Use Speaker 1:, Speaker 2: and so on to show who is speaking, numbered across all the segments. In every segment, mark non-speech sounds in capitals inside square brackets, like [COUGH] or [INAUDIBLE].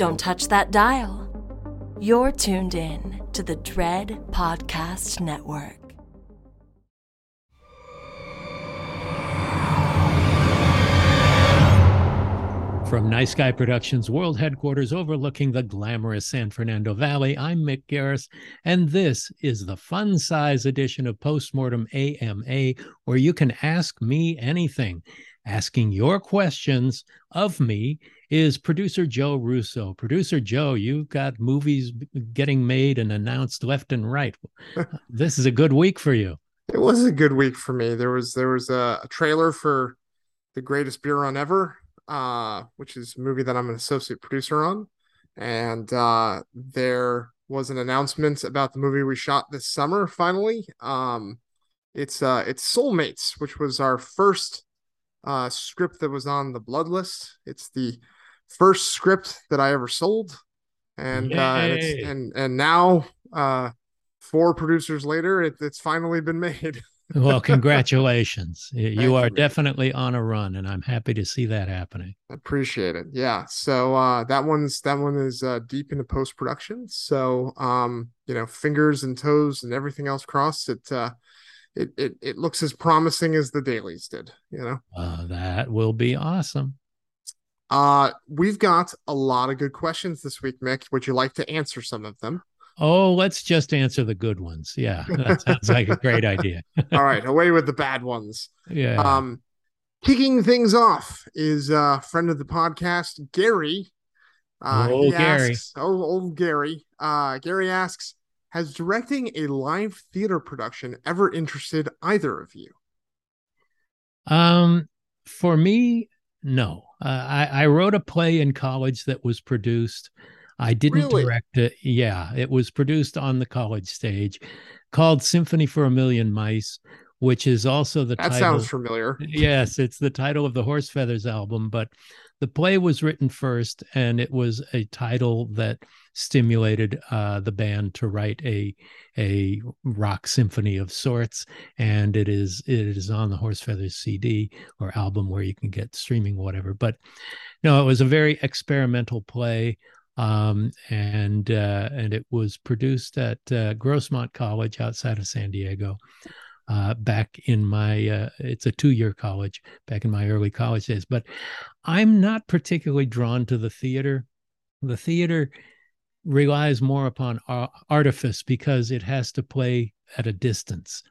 Speaker 1: Don't touch that dial. You're tuned in to the Dread Podcast Network.
Speaker 2: From Nice Guy Productions World Headquarters overlooking the glamorous San Fernando Valley, I'm Mick Garris, and this is the fun size edition of Postmortem AMA, where you can ask me anything. Asking your questions of me is producer Joe Russo. Producer Joe, you've got movies getting made and announced left and right. [LAUGHS] this is a good week for you.
Speaker 3: It was a good week for me. There was there was a, a trailer for the greatest beer run ever uh, which is a movie that I'm an associate producer on. And uh, there was an announcement about the movie we shot this summer. Finally, um, it's uh, it's Soulmates, which was our first uh, script that was on the Blood List. It's the first script that I ever sold, and uh, and, and, and now uh, four producers later, it, it's finally been made. [LAUGHS]
Speaker 2: well, congratulations. you are you. definitely on a run, and I'm happy to see that happening.
Speaker 3: Appreciate it. Yeah. So uh, that one's that one is uh, deep into post production. So um, you know, fingers and toes and everything else crossed. It uh, it it it looks as promising as the dailies did. You know.
Speaker 2: Uh, that will be awesome.
Speaker 3: Uh, we've got a lot of good questions this week, Mick. Would you like to answer some of them?
Speaker 2: Oh, let's just answer the good ones. Yeah, [LAUGHS] that sounds like a great idea. [LAUGHS]
Speaker 3: All right, away with the bad ones.
Speaker 2: Yeah.
Speaker 3: Um, kicking things off is a uh, friend of the podcast, Gary.
Speaker 2: Uh, oh, Gary.
Speaker 3: Asks, oh, old Gary. Uh, Gary asks, has directing a live theater production ever interested either of you?
Speaker 2: Um, for me, no. Uh, I, I wrote a play in college that was produced I didn't really? direct it. Yeah, it was produced on the college stage called Symphony for a Million Mice, which is also the
Speaker 3: that
Speaker 2: title.
Speaker 3: That sounds familiar.
Speaker 2: Yes, it's the title of the Horse Feathers album, but the play was written first, and it was a title that stimulated uh, the band to write a a rock symphony of sorts. And it is it is on the Horse Feathers CD or album where you can get streaming whatever. But no, it was a very experimental play um, and uh, and it was produced at uh, Grossmont College outside of San Diego. Uh, back in my, uh, it's a two-year college. Back in my early college days, but I'm not particularly drawn to the theater. The theater relies more upon artifice because it has to play at a distance.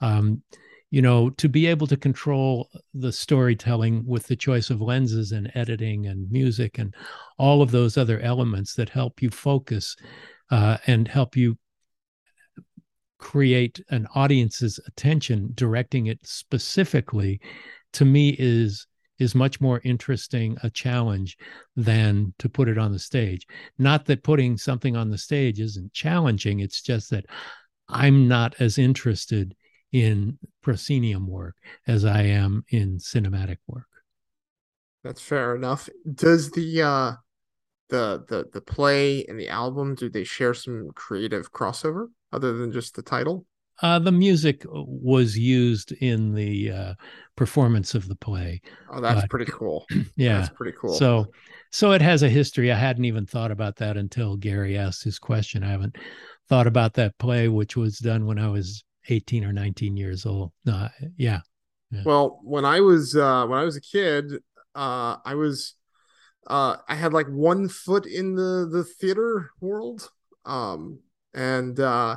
Speaker 2: Um, you know, to be able to control the storytelling with the choice of lenses and editing and music and all of those other elements that help you focus uh, and help you create an audience's attention, directing it specifically, to me is is much more interesting a challenge than to put it on the stage. Not that putting something on the stage isn't challenging, it's just that I'm not as interested in proscenium work as I am in cinematic work.
Speaker 3: That's fair enough. Does the uh the the the play and the album do they share some creative crossover other than just the title?
Speaker 2: Uh, the music was used in the uh, performance of the play.
Speaker 3: Oh, that's pretty cool. [CLEARS THROAT]
Speaker 2: Yeah,
Speaker 3: that's pretty cool.
Speaker 2: So, so it has a history. I hadn't even thought about that until Gary asked his question. I haven't thought about that play, which was done when I was 18 or 19 years old. Uh, yeah.
Speaker 3: yeah. Well, when I was uh, when I was a kid, uh, I was uh, I had like one foot in the the theater world, um, and uh,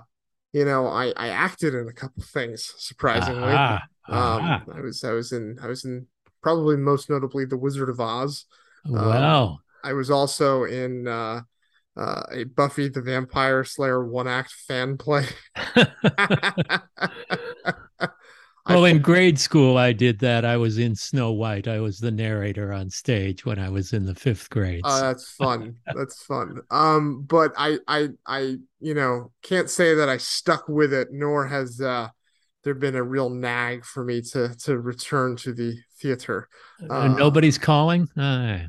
Speaker 3: you know I I acted in a couple things surprisingly. Ah, um, I was I was in I was in probably most notably the Wizard of Oz.
Speaker 2: Wow.
Speaker 3: Um, I was also in uh, uh, a Buffy the Vampire Slayer one act fan play. [LAUGHS] [LAUGHS] [LAUGHS]
Speaker 2: well, in grade school, I did that. I was in Snow White. I was the narrator on stage when I was in the fifth grade.
Speaker 3: Oh, that's [LAUGHS] fun. that's fun. Um, but I, I, I, you know, can't say that I stuck with it, nor has uh, there been a real nag for me to to return to the theater.
Speaker 2: Uh, nobody's calling.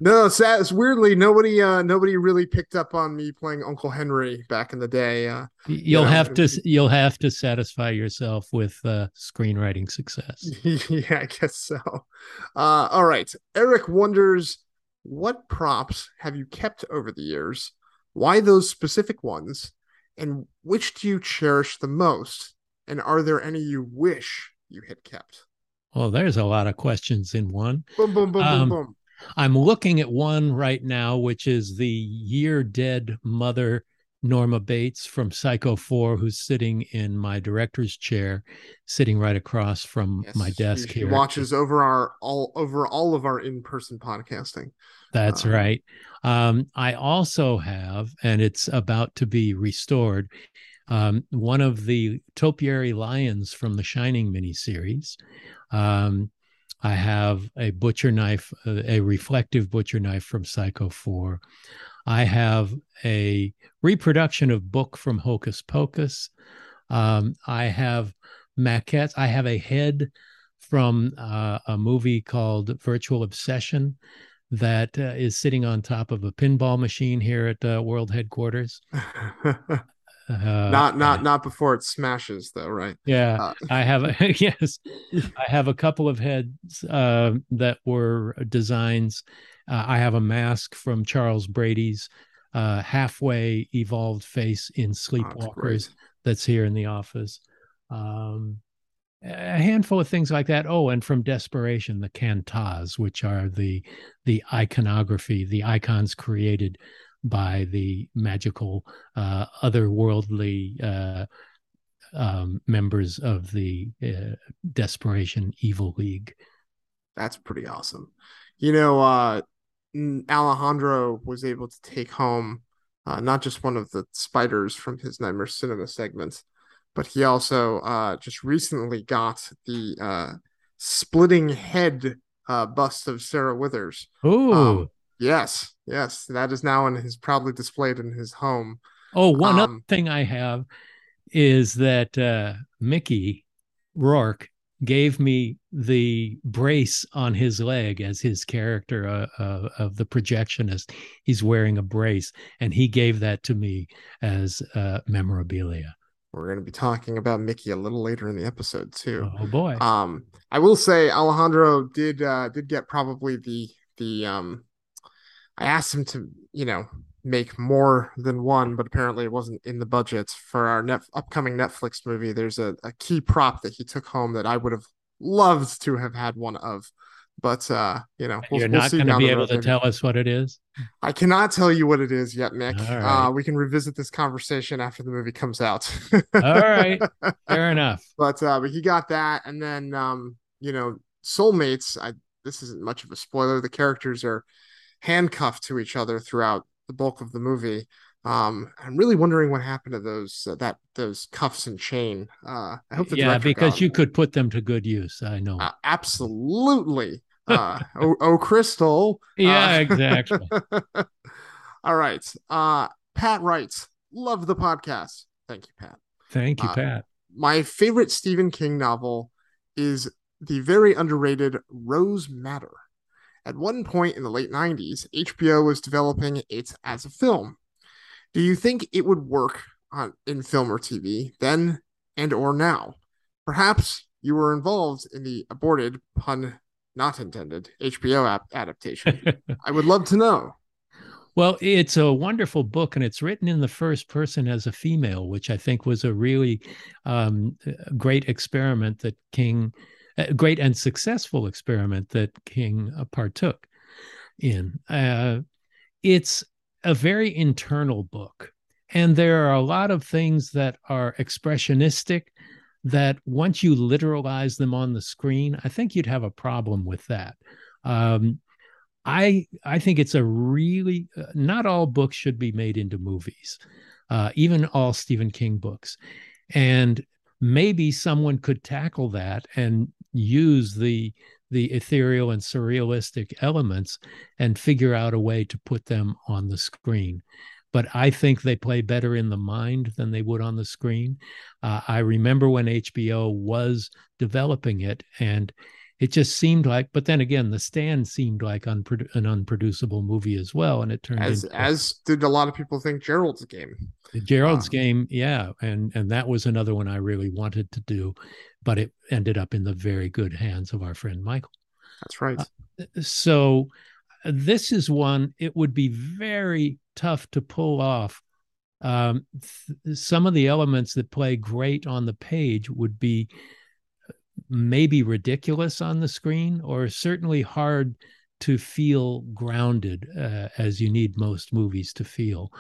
Speaker 3: No, it's, it's weirdly nobody uh, nobody really picked up on me playing Uncle Henry back in the day. Uh,
Speaker 2: you'll you know, have to you'll have to satisfy yourself with uh, screenwriting success. [LAUGHS]
Speaker 3: yeah, I guess so. Uh, all right, Eric wonders what props have you kept over the years? Why those specific ones? And which do you cherish the most? And are there any you wish you had kept?
Speaker 2: Well, there's a lot of questions in one.
Speaker 3: Boom, boom, boom,
Speaker 2: Um,
Speaker 3: boom, boom.
Speaker 2: I'm looking at one right now, which is the year dead mother Norma Bates from Psycho 4, who's sitting in my director's chair, sitting right across from
Speaker 3: Yes,
Speaker 2: my desk
Speaker 3: she, she
Speaker 2: here.
Speaker 3: watches over our all over all of our in-person podcasting.
Speaker 2: That's
Speaker 3: Uh,
Speaker 2: right. Um, I also have, and it's about to be restored, um, one of the topiary lions from the Shining miniseries. Um, I have a butcher knife, uh, a reflective butcher knife from Psycho 4. I have a reproduction of book from Hocus Pocus. Um, I have maquettes. I have a head from uh, a movie called Virtual Obsession that uh, is sitting on top of a pinball machine here at uh, World Headquarters. [LAUGHS] Uh,
Speaker 3: not not not before it smashes though, right?
Speaker 2: yeah,
Speaker 3: Uh,
Speaker 2: I have a, [LAUGHS] [LAUGHS] yes, I have a couple of heads uh, that were designs. Uh, I have a mask from Charles Brady's uh, halfway evolved face in
Speaker 3: oh,
Speaker 2: Sleepwalkers
Speaker 3: great.
Speaker 2: that's here in the office. Um, a handful of things like that. Oh, and from Desperation, the can tahs, which are the the iconography, the icons created by the magical, uh, otherworldly uh, um, members of the uh, Desperation Evil League.
Speaker 3: That's pretty awesome. You know, uh, Alejandro was able to take home uh, not just one of the spiders from his Nightmare Cinema segments, but he also uh, just recently got the uh, splitting head uh, bust of Sarah Withers.
Speaker 2: Oh,
Speaker 3: Um, yes, yes, that is now in his probably displayed in his home.
Speaker 2: oh, one other
Speaker 3: um,
Speaker 2: thing I have is that uh, Mickey Rourke gave me the brace on his leg as his character uh, uh, of the projectionist. He's wearing a brace, and he gave that to me as uh, memorabilia.
Speaker 3: We're going to be talking about Mickey a little later in the episode too.
Speaker 2: Oh boy!
Speaker 3: Um, I will say Alejandro did uh did get probably the the um I asked him to, you know, make more than one, but apparently it wasn't in the budget for our net upcoming Netflix movie. There's a, a key prop that he took home that I would have loved to have had one of. But uh, you know, we'll,
Speaker 2: You're
Speaker 3: we'll
Speaker 2: not going to be able to
Speaker 3: maybe.
Speaker 2: tell us what it is.
Speaker 3: I cannot tell you what it is yet, Mick.
Speaker 2: All right.
Speaker 3: Uh, we can revisit this conversation after the movie comes out.
Speaker 2: All right, [LAUGHS] fair enough.
Speaker 3: but uh but he got that and then um you know soulmates i this isn't much of a spoiler the characters are handcuffed to each other throughout the bulk of the movie um i'm really wondering what happened to those uh, that those cuffs and chain uh i hope the
Speaker 2: Yeah, because you could put them to good use. I know.
Speaker 3: uh, absolutely uh [LAUGHS] oh, oh crystal
Speaker 2: yeah,
Speaker 3: uh, [LAUGHS]
Speaker 2: exactly.
Speaker 3: all right uh pat writes love the podcast thank you pat
Speaker 2: Thank you,
Speaker 3: uh,
Speaker 2: Pat.
Speaker 3: my favorite Stephen King novel is the very underrated Rose Madder. At one point in the late 90s, HBO was developing it as a film. Do you think it would work on in film or TV then and or now? Perhaps you were involved in the aborted pun not intended HBO ap- adaptation. [LAUGHS] I would love to know.
Speaker 2: Well, it's a wonderful book, and it's written in the first person as a female, which I think was a really um, great experiment that King, great and successful experiment that King uh, partook in. Uh, it's a very internal book, and there are a lot of things that are expressionistic. That once you literalize them on the screen, I think you'd have a problem with that. Um, I I think it's a really uh, not all books should be made into movies, uh, even all Stephen King books, and maybe someone could tackle that and use the the ethereal and surrealistic elements and figure out a way to put them on the screen. But I think they play better in the mind than they would on the screen. Uh, I remember when HBO was developing it, and it just seemed like but then again the stand seemed like unprodu- an unproducible movie as well and it turned
Speaker 3: As
Speaker 2: into
Speaker 3: as did a lot of people think Gerald's game.
Speaker 2: gerald's
Speaker 3: um,
Speaker 2: game yeah and and that was another one i really wanted to do but it ended up in the very good hands of our friend michael
Speaker 3: That's right.
Speaker 2: so this is one it would be very tough to pull off. Um, th- some of the elements that play great on the page would be maybe ridiculous on the screen or certainly hard to feel grounded uh, as you need most movies to feel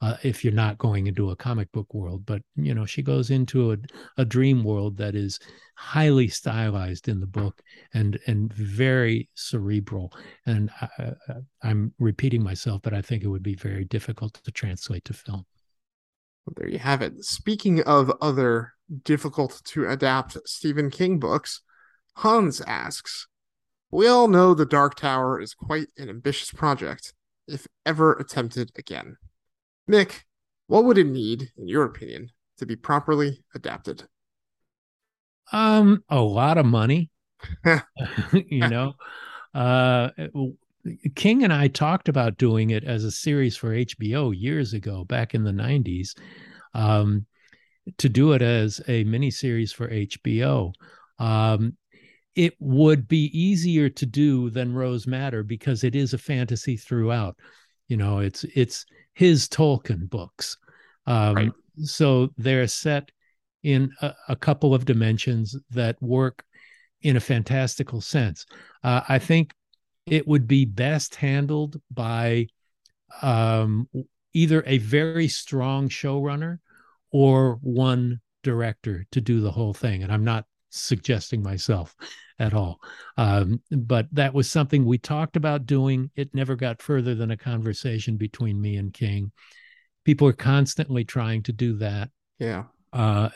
Speaker 2: uh, if you're not going into a comic book world. But you know she goes into a, a dream world that is highly stylized in the book and and very cerebral. And I, i'm repeating myself but i think it would be very difficult to translate to film.
Speaker 3: Well, there you have it. Speaking of other difficult to adapt stephen king books hans asks we all know the dark tower is quite an ambitious project if ever attempted again Mick, what would it need, in your opinion, to be properly adapted?
Speaker 2: Um, a lot of money. [LAUGHS] [LAUGHS] you know, uh, King and I talked about doing it as a series for HBO years ago, back in the '90s. Um, to do it as a miniseries for HBO. Um, it would be easier to do than Rose Madder because it is a fantasy throughout. You know, it's it's his Tolkien books. Um, right. So they're set in a, a, couple of dimensions that work in a fantastical sense. Uh, I think it would be best handled by um, either a very strong showrunner or one director to do the whole thing. And I'm not suggesting myself at all. Um, but that was something we talked about doing. It never got further than a conversation between me and King. People are constantly trying to do that.
Speaker 3: Yeah.
Speaker 2: Uh,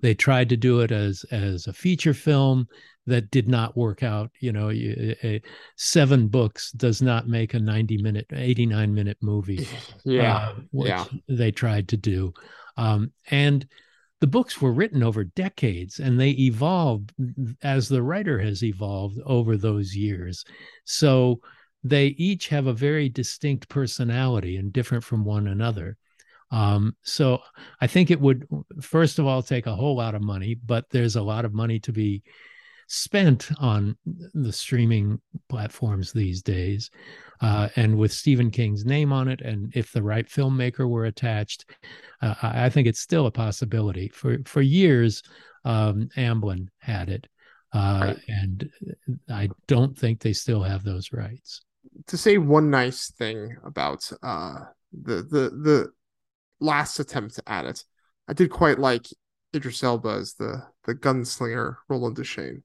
Speaker 2: they tried to do it as as a feature film that did not work out. You know, a, seven books does not make a ninety minute, eighty nine minute movie. [LAUGHS]
Speaker 3: Yeah, uh,
Speaker 2: yeah. They tried to do, um, and the books were written over decades and they evolved as the writer has evolved over those years. So they each have a very distinct personality and different from one another. Um, so I think it would, first of all, take a whole lot of money, but there's a lot of money to be spent on the streaming platforms these days. Uh, and with Stephen King's name on it, and if the right filmmaker were attached, uh, I think it's still a possibility. For for years, um, Amblin had it, uh, right. and I don't think they still have those rights.
Speaker 3: To say one nice thing about uh, the the the last attempt at it, I did quite like Idris Elba as the the gunslinger Roland Deschain.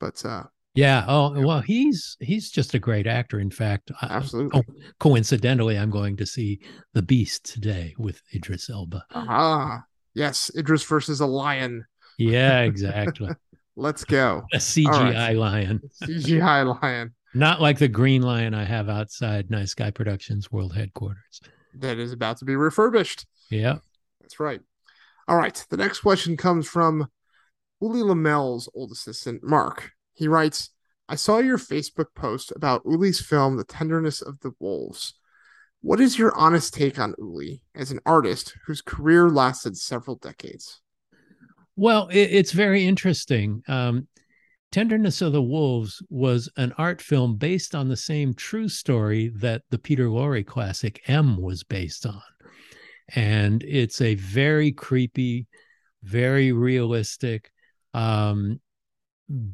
Speaker 3: But uh,
Speaker 2: yeah, oh well, he's he's just a great actor. In fact,
Speaker 3: absolutely.
Speaker 2: I, oh, coincidentally, I'm going to see The Beast today with Idris Elba.
Speaker 3: Ah, yes, Idris versus a lion.
Speaker 2: Yeah, [LAUGHS] exactly.
Speaker 3: Let's go.
Speaker 2: A CGI right. lion. [LAUGHS]
Speaker 3: CGI lion.
Speaker 2: Not like the green lion I have outside Nice Guy Productions World Headquarters.
Speaker 3: That is about to be refurbished.
Speaker 2: Yeah.
Speaker 3: That's right. All right. The next question comes from Ulli Lommel's old assistant, Mark. He writes, I saw your Facebook post about Ulli's film, The Tenderness of the Wolves. What is your honest take on Ulli as an artist whose career lasted several decades?
Speaker 2: Well, it, it's very interesting. Um, Tenderness of the Wolves was an art film based on the same true story that the Peter Lorre classic M was based on. And it's a very creepy, very realistic, um,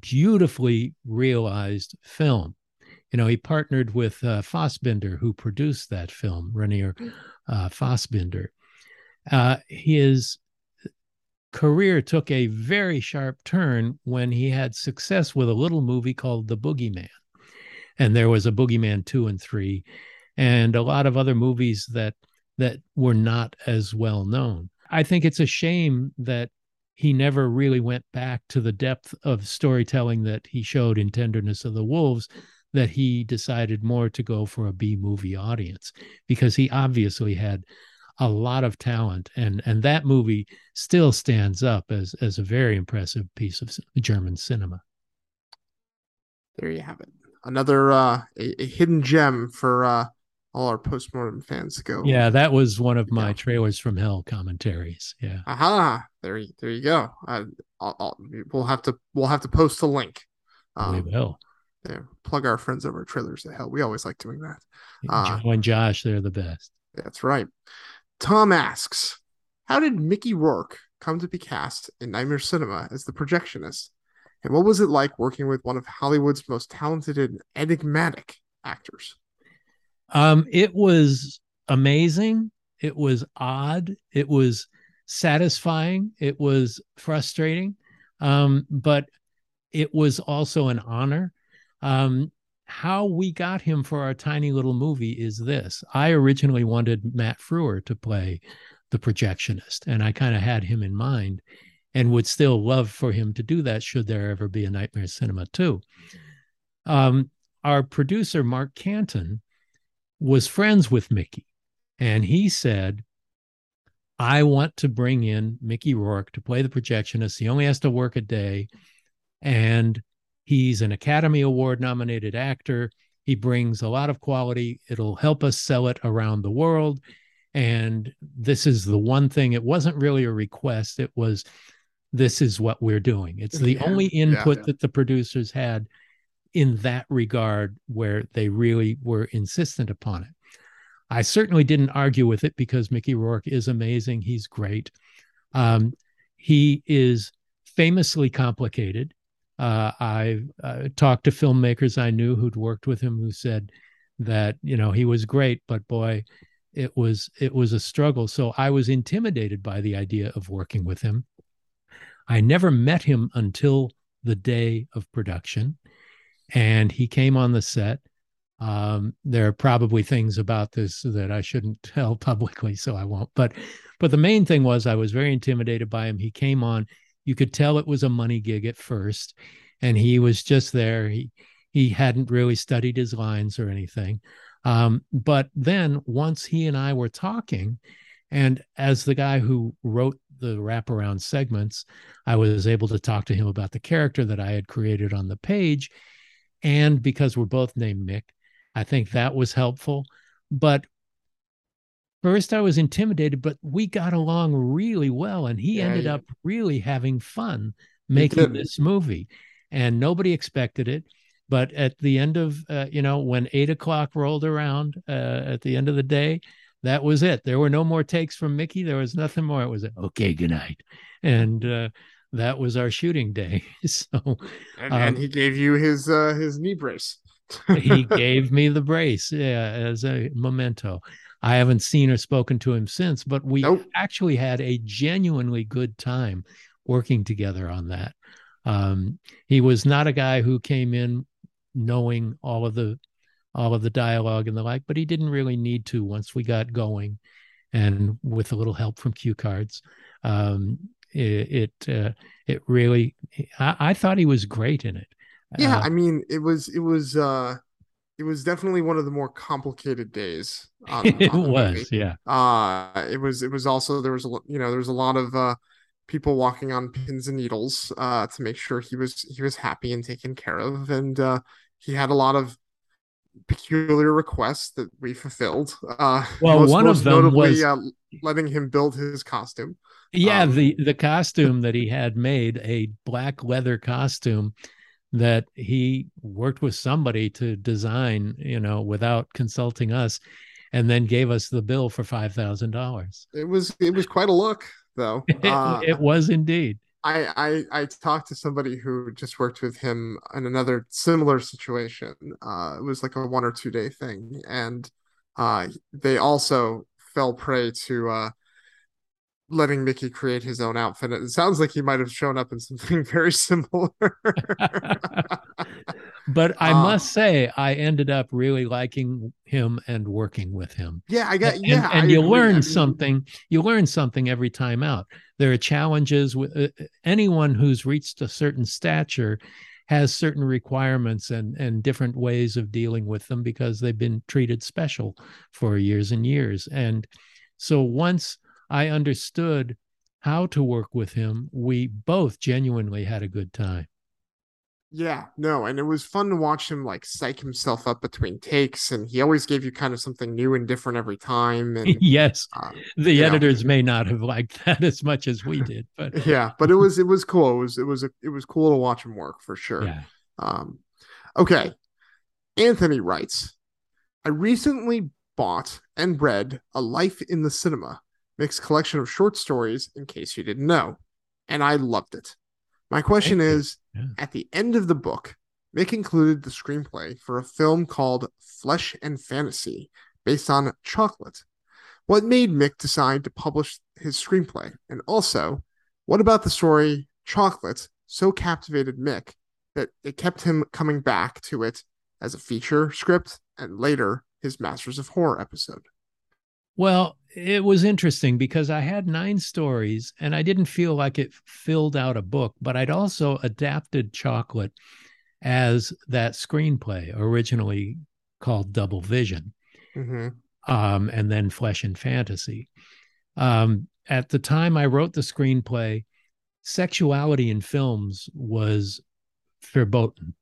Speaker 2: beautifully realized film. You know, he partnered with uh, who produced that film, Rainer uh, Fassbinder. Uh, his career took a very sharp turn when he had success with a little movie called The Boogeyman. And there was a Boogeyman 2 and 3 and a lot of other movies that that were not as well known. I think it's a shame that he never really went back to the depth of storytelling that he showed in Tenderness of the Wolves, that he decided more to go for a B movie audience because he obviously had a lot of talent and and that movie still stands up as as a very impressive piece of German cinema.
Speaker 3: There you have it. Another uh a, a hidden gem for uh all our postmortem fans go.
Speaker 2: Yeah, that was one of my trailers from hell commentaries. Yeah.
Speaker 3: Aha! There, there you go. Uh, I'll, I'll, we'll have to we'll have to post a link.
Speaker 2: Um, we will.
Speaker 3: Yeah, plug our friends over Trailers to Hell. We always like doing that. Uh,
Speaker 2: Joe and Josh, they're the best.
Speaker 3: That's right. Tom asks, "How did Mickey Rourke come to be cast in Nightmare Cinema as the projectionist, and what was it like working with one of Hollywood's most talented and enigmatic actors?"
Speaker 2: Um, it was amazing. It was odd. It was satisfying. It was frustrating. Um, but it was also an honor. Um, how we got him for our tiny little movie is this I originally wanted Matt Frewer to play the projectionist, and I kind of had him in mind and would still love for him to do that should there ever be a Nightmare Cinema 2. Um, our producer, Mark Canton, was friends with Mickey, and he said, I want to bring in Mickey Rourke to play the projectionist. He only has to work a day, and he's an Academy Award nominated actor. He brings a lot of quality. It'll help us sell it around the world. And this is the one thing, it wasn't really a request. It was, this is what we're doing. It's the
Speaker 3: Yeah,
Speaker 2: only input
Speaker 3: yeah.
Speaker 2: that the producers had in that regard where they really were insistent upon it. I certainly didn't argue with it because Mickey Rourke is amazing. He's great. Um, he is famously complicated. Uh, I've uh, talked to filmmakers I knew who'd worked with him who said that you know he was great, but boy, it was it was a struggle. So I was intimidated by the idea of working with him. I never met him until the day of production, and he came on the set. Um, there are probably things about this that I shouldn't [LAUGHS] tell publicly, so I won't. But but the main thing was I was very intimidated by him. He came on. You could tell it was a money gig at first, and he was just there. He he hadn't really studied his lines or anything. Um, but then once he and I were talking, and as the guy who wrote the wraparound segments, I was able to talk to him about the character that I had created on the page. And because we're both named Mick, I think that was helpful. But first, I was intimidated, but we got along really well. And he
Speaker 3: Yeah,
Speaker 2: ended
Speaker 3: yeah.
Speaker 2: up really having fun making this movie. And nobody expected it. But at the end of, uh, you know, when eight o'clock rolled around uh, at the end of the day, that was it. There were no more takes from Mickey. There was nothing more. It was okay, good night. And uh, that was our shooting day. [LAUGHS] So
Speaker 3: And,
Speaker 2: Um,
Speaker 3: and he gave you his uh, his knee brace.
Speaker 2: he [LAUGHS] gave me the brace, yeah, as a memento. I haven't seen or spoken to him since, but we
Speaker 3: Nope.
Speaker 2: actually had a genuinely good time working together on that. Um, he was not a guy who came in knowing all of the all of the dialogue and the like, but he didn't really need to once we got going, and with a little help from cue cards, um, it it, uh, it really. I, I thought he was great in it.
Speaker 3: Yeah,
Speaker 2: Uh,
Speaker 3: I mean, it was it was uh it was definitely one of the more complicated days. [LAUGHS] On,
Speaker 2: it
Speaker 3: on the
Speaker 2: was,
Speaker 3: movie.
Speaker 2: yeah.
Speaker 3: Uh, it was it was also there was a you know there was a lot of uh people walking on pins and needles uh to make sure he was he was happy and taken care of, and uh he had a lot of peculiar requests that we fulfilled. Uh,
Speaker 2: Well,
Speaker 3: most-
Speaker 2: one of them
Speaker 3: notably,
Speaker 2: was-
Speaker 3: uh, letting him build his costume.
Speaker 2: Yeah,
Speaker 3: Um,
Speaker 2: the the costume that he had made, a black leather costume that he worked with somebody to design, you know, without consulting us, and then gave us the bill for five thousand dollars.
Speaker 3: It was it was quite a look though. [LAUGHS] Uh,
Speaker 2: It was indeed.
Speaker 3: I, I I talked to somebody who just worked with him in another similar situation. Uh, it was like a one or two day thing, and uh, they also fell prey to uh, letting Mickey create his own outfit. It sounds like he might have shown up in something [LAUGHS] very similar.
Speaker 2: but I
Speaker 3: Uh,
Speaker 2: must say, I ended up really liking him and working with him.
Speaker 3: yeah, I got
Speaker 2: and,
Speaker 3: yeah,
Speaker 2: and
Speaker 3: I
Speaker 2: you
Speaker 3: agree.
Speaker 2: learn
Speaker 3: I mean,
Speaker 2: something you learn something every time out there are challenges with uh, anyone who's reached a certain stature has certain requirements and and different ways of dealing with them because they've been treated special for years and years and so once i understood how to work with him we both genuinely had a good time
Speaker 3: Yeah, no, and it was fun to watch him like psych himself up between takes, and he always gave you kind of something new and different every time. And [LAUGHS]
Speaker 2: yes
Speaker 3: uh,
Speaker 2: the
Speaker 3: you know.
Speaker 2: editors may not have liked that as much as we did but [LAUGHS]
Speaker 3: yeah, but it was it was cool. It was it was a, it was cool to watch him work for sure.
Speaker 2: yeah
Speaker 3: Um, Okay. Anthony writes I recently bought and read A Life in the Cinema, mixed collection of short stories, in case you didn't know, and I loved it. My question
Speaker 2: Thank
Speaker 3: is
Speaker 2: Yeah.
Speaker 3: at the end of the book, Mick included the screenplay for a film called Flesh and Fantasy, based on Chocolate. What made Mick decide to publish his screenplay? And also, what about the story Chocolate so captivated Mick that it kept him coming back to it as a feature script and later his Masters of Horror episode?
Speaker 2: Well, it was interesting because I had nine stories and I didn't feel like it filled out a book, but I'd also adapted Chocolate as that screenplay originally called Double Vision
Speaker 3: hmm
Speaker 2: um, and then Flesh and Fantasy. Um, at the time I wrote the screenplay, sexuality in films was verboten.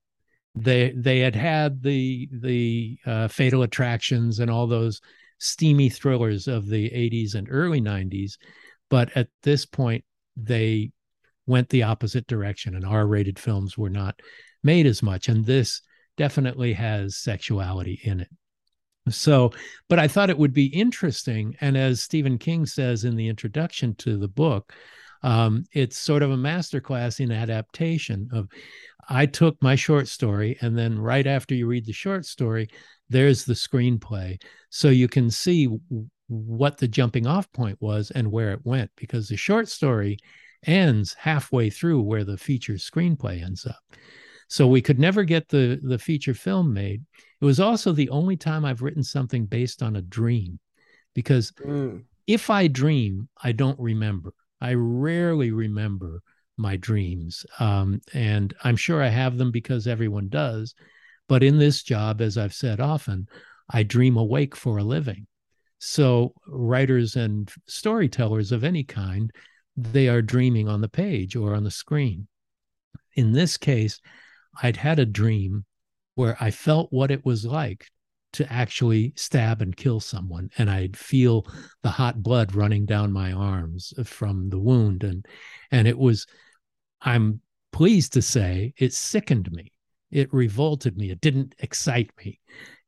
Speaker 2: They they had had the the uh, Fatal Attractions and all those steamy thrillers of the 80s and early 90s, but at this point they went the opposite direction, and R-rated films were not made as much. And this definitely has sexuality in it. So, but I thought it would be interesting. And as Stephen King says in the introduction to the book, um, it's sort of a masterclass in adaptation of I took my short story, and then right after you read the short story, there's the screenplay. So you can see what the jumping off point was and where it went, because the short story ends halfway through where the feature screenplay ends up. So we could never get the the feature film made. It was also the only time I've written something based on a dream, because
Speaker 3: Mm.
Speaker 2: if I dream, I don't remember. I rarely remember my dreams. Um, and I'm sure I have them because everyone does. But in this job, as I've said often, I dream awake for a living. So, writers and storytellers of any kind, they are dreaming on the page or on the screen. In this case, I'd had a dream where I felt what it was like to actually stab and kill someone and i'd feel the hot blood running down my arms from the wound and and it was i'm pleased to say it sickened me. It revolted me. It didn't excite me.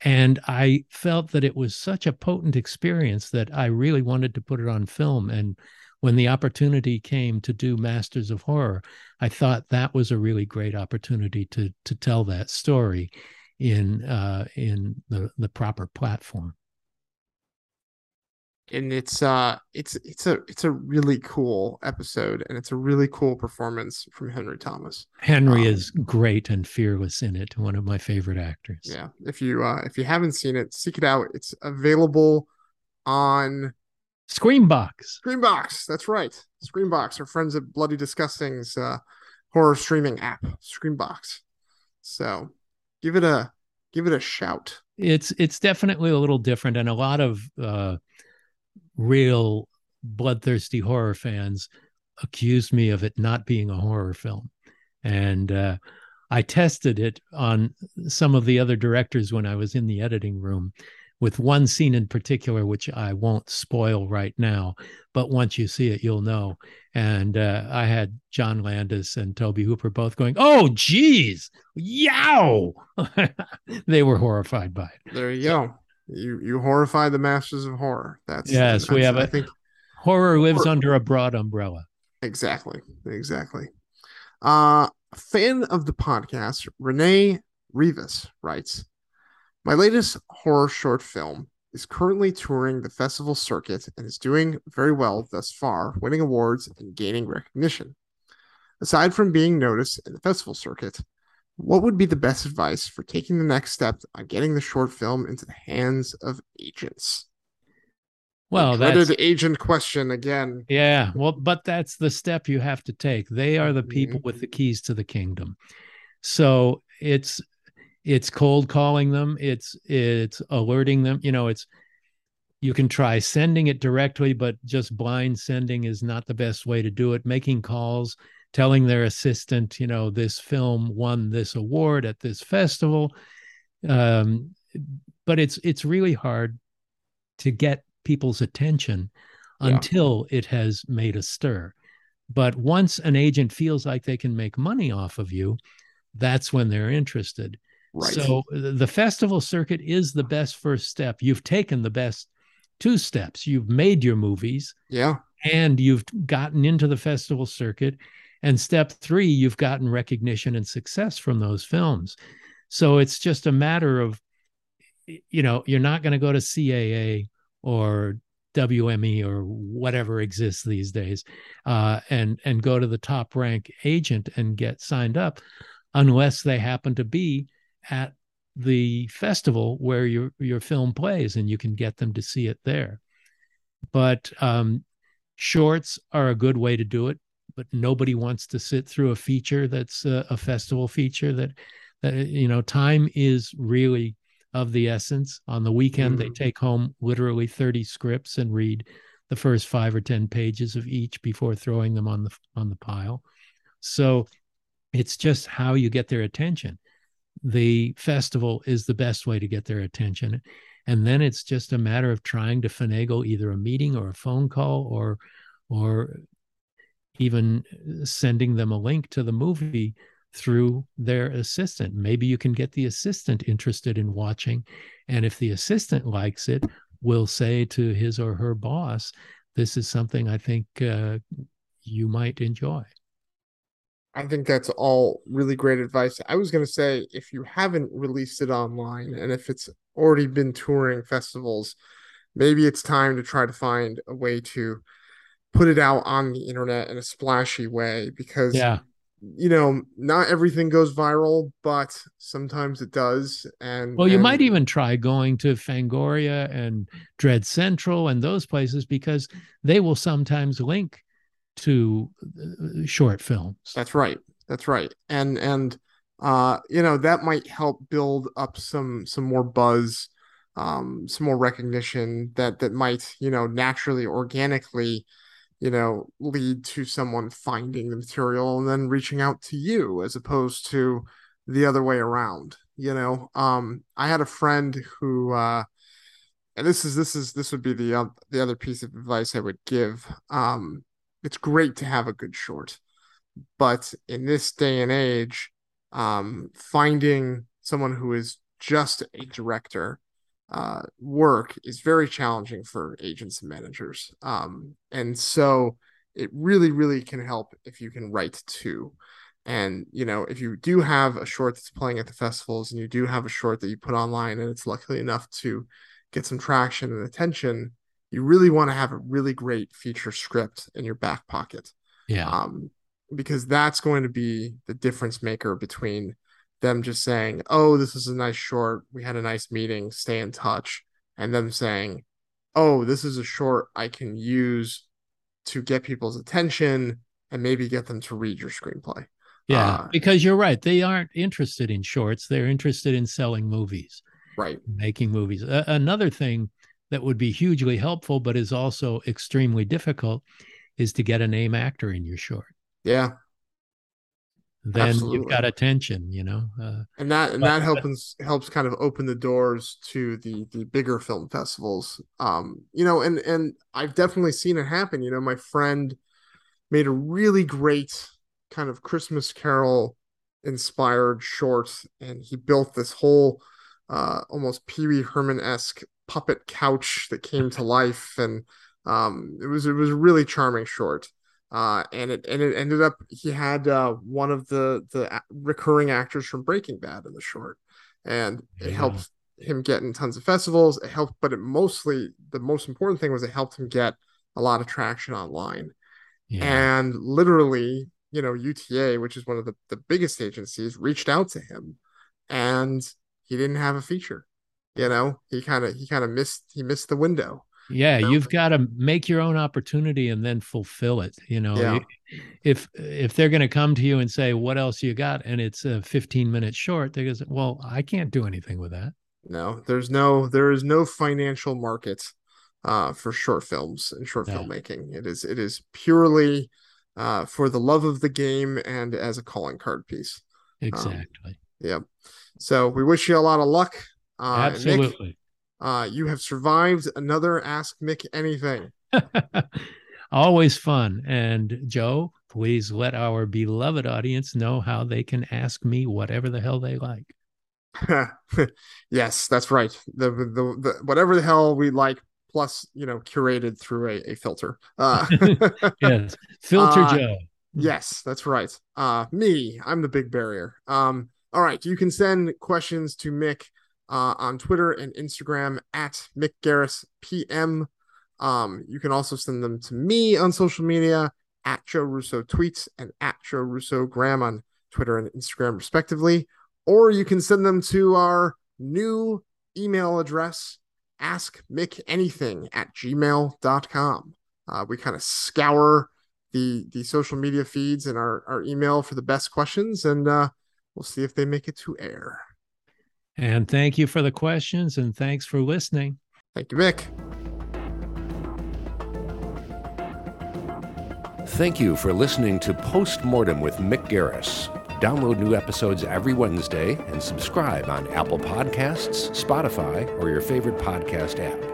Speaker 2: And i felt that it was such a potent experience that i really wanted to put it on film. And when the opportunity came to do masters of horror i thought that was a really great opportunity to to tell that story in uh, in the the proper platform.
Speaker 3: and it's uh it's it's a it's a really cool episode and it's a really cool performance from Henry Thomas.
Speaker 2: Henry
Speaker 3: Um,
Speaker 2: is great and fearless in it. One of my favorite actors.
Speaker 3: Yeah, if you uh if you haven't seen it, seek it out. It's available on
Speaker 2: Screambox.
Speaker 3: Screenbox. That's right, Screambox. Our friends at Bloody Disgusting's uh, horror streaming app, Screambox. So give it a give it a shout.
Speaker 2: It's it's definitely a little different, and a lot of uh, real bloodthirsty horror fans accused me of it not being a horror film, and uh, I tested it on some of the other directors when I was in the editing room with one scene in particular, which I won't spoil right now, but once you see it, you'll know. And uh, I had John Landis and Tobe Hooper both going, "Oh, geez, yow!" [LAUGHS] they were horrified by it.
Speaker 3: There you go. You you horrify the masters of horror. That's
Speaker 2: Yes, we
Speaker 3: that's-
Speaker 2: have
Speaker 3: I
Speaker 2: a-
Speaker 3: think
Speaker 2: Horror lives
Speaker 3: Horror-
Speaker 2: under a broad umbrella.
Speaker 3: Exactly. Exactly. Uh, a fan of the podcast, Renee Rivas writes My latest horror short film is currently touring the festival circuit and is doing very well thus far, winning awards and gaining recognition. Aside from being noticed in the festival circuit, what would be the best advice for taking the next step on getting the short film into the hands of agents?
Speaker 2: Well,
Speaker 3: The
Speaker 2: that's
Speaker 3: agent question again.
Speaker 2: yeah. Well, but that's the step you have to take. They are the people
Speaker 3: Mhm.
Speaker 2: with the keys to the kingdom. So it's it's cold calling them. It's it's alerting them. You know, it's you can try sending it directly, but just blind sending is not the best way to do it. Making calls, telling their assistant, you know, this film won this award at this festival. Um, but it's it's really hard to get people's attention
Speaker 3: Yeah.
Speaker 2: until it has made a stir. But once an agent feels like they can make money off of you, that's when they're interested. Right. So the festival circuit is the best first step. You've taken the best two steps. You've made your movies.
Speaker 3: Yeah.
Speaker 2: And you've gotten into the festival circuit. And step three, you've gotten recognition and success from those films. So it's just a matter of, you know, you're not going to go to CAA or WME or whatever exists these days, uh, and and go to the top rank agent and get signed up, unless they happen to be at the festival where your your film plays and you can get them to see it there. But um, shorts are a good way to do it. But nobody wants to sit through a feature that's a, a festival feature. That that you know, time is really of the essence. On the weekend, mm. they take home literally 30 scripts and read the first five or 10 pages of each before throwing them on the on the pile. So it's just how you get their attention. The festival is the best way to get their attention. And then it's just a matter of trying to finagle either a meeting or a phone call or or even sending them a link to the movie through their assistant. Maybe you can get the assistant interested in watching. And if the assistant likes it, will say to his or her boss, This is something I think uh, you might enjoy.
Speaker 3: I think that's all really great advice. I was going to say if you haven't released it online and if it's already been touring festivals, maybe it's time to try to find a way to put it out on the internet in a splashy way because
Speaker 2: yeah
Speaker 3: you know, not everything goes viral, but sometimes it does. And
Speaker 2: well, you
Speaker 3: and...
Speaker 2: might even try going to Fangoria and Dread Central and those places because they will sometimes link to uh, short films.
Speaker 3: That's right. That's right. And and uh, you know, that might help build up some some more buzz, um, some more recognition that that might, you know, naturally, organically you know, lead to someone finding the material and then reaching out to you as opposed to the other way around. You know, um, I had a friend who, uh, and this is this is this would be the uh, the other piece of advice I would give. Um, it's great to have a good short, but in this day and age, um, finding someone who is just a director uh, work is very challenging for agents and managers. Um, and so it really, really can help if you can write two. And you know, if you do have a short that's playing at the festivals, and you do have a short that you put online, and it's luckily enough to get some traction and attention, you really want to have a really great feature script in your back pocket.
Speaker 2: Yeah.
Speaker 3: Um, because that's going to be the difference maker between them just saying, "Oh, this is a nice short. We had a nice meeting. Stay in touch," and them saying, "Oh, this is a short I can use to get people's attention and maybe get them to read your screenplay."
Speaker 2: Yeah, uh, because you're right. They aren't interested in shorts. They're interested in selling movies,
Speaker 3: right?
Speaker 2: Making movies. Uh, another thing that would be hugely helpful, but is also extremely difficult, is to get a name actor in your short.
Speaker 3: Yeah,
Speaker 2: then Absolutely. you've got attention you know uh,
Speaker 3: and that and but, that helps helps kind of open the doors to the the bigger film festivals um you know and and i've definitely seen it happen you know my friend made a really great kind of christmas carol inspired short and he built this whole uh almost pee-wee herman-esque puppet couch that came to life and um it was it was a really charming short uh, and it and it ended up he had uh, one of the the recurring actors from Breaking Bad in the short, and it yeah. helped him get in tons of festivals. It helped, but it mostly the most important thing was it helped him get a lot of traction online, yeah. and literally, you know, UTA, which is one of the the biggest agencies, reached out to him, and he didn't have a feature. You know, he kind of he kind of missed he missed the window
Speaker 2: yeah you've got to make your own opportunity and then fulfill it you know? Yeah. if if they're going to come to you and say what else you got? and it's a 15 minute short they go well i can't do anything with that.
Speaker 3: No there's no there is no financial market uh, for short films and short yeah. filmmaking. It is it is purely uh, for the love of the game and as a calling card piece.
Speaker 2: Um, exactly. um,
Speaker 3: yeah. So we wish you a lot of luck
Speaker 2: uh, absolutely Mick,
Speaker 3: uh, you have survived another Ask Mick Anything. [LAUGHS]
Speaker 2: Always fun. And Joe, please let our beloved audience know how they can ask me whatever the hell they like. [LAUGHS]
Speaker 3: yes, that's right. The, the the whatever the hell we like, plus you know, curated through a, a filter. Uh, [LAUGHS]
Speaker 2: yes, filter
Speaker 3: uh,
Speaker 2: Joe.
Speaker 3: Yes, that's right. Uh, me, I'm the big barrier. Um, all right, you can send questions to Mick uh, on Twitter and Instagram at Mick Garris PM. Um, you can also send them to me on social media at Joe Russo Tweets and at Joe Russo Graham on Twitter and Instagram, respectively. Or you can send them to our new email address, askmickanything at gmail.com. Uh, we kind of scour the the social media feeds and our, our email for the best questions, and uh, we'll see if they make it to air.
Speaker 2: And thank you for the questions, and thanks for listening.
Speaker 3: Thank you, Mick.
Speaker 4: Thank you for listening to Postmortem with Mick Garris. Download new episodes every Wednesday and subscribe on Apple Podcasts, Spotify, or your favorite podcast app.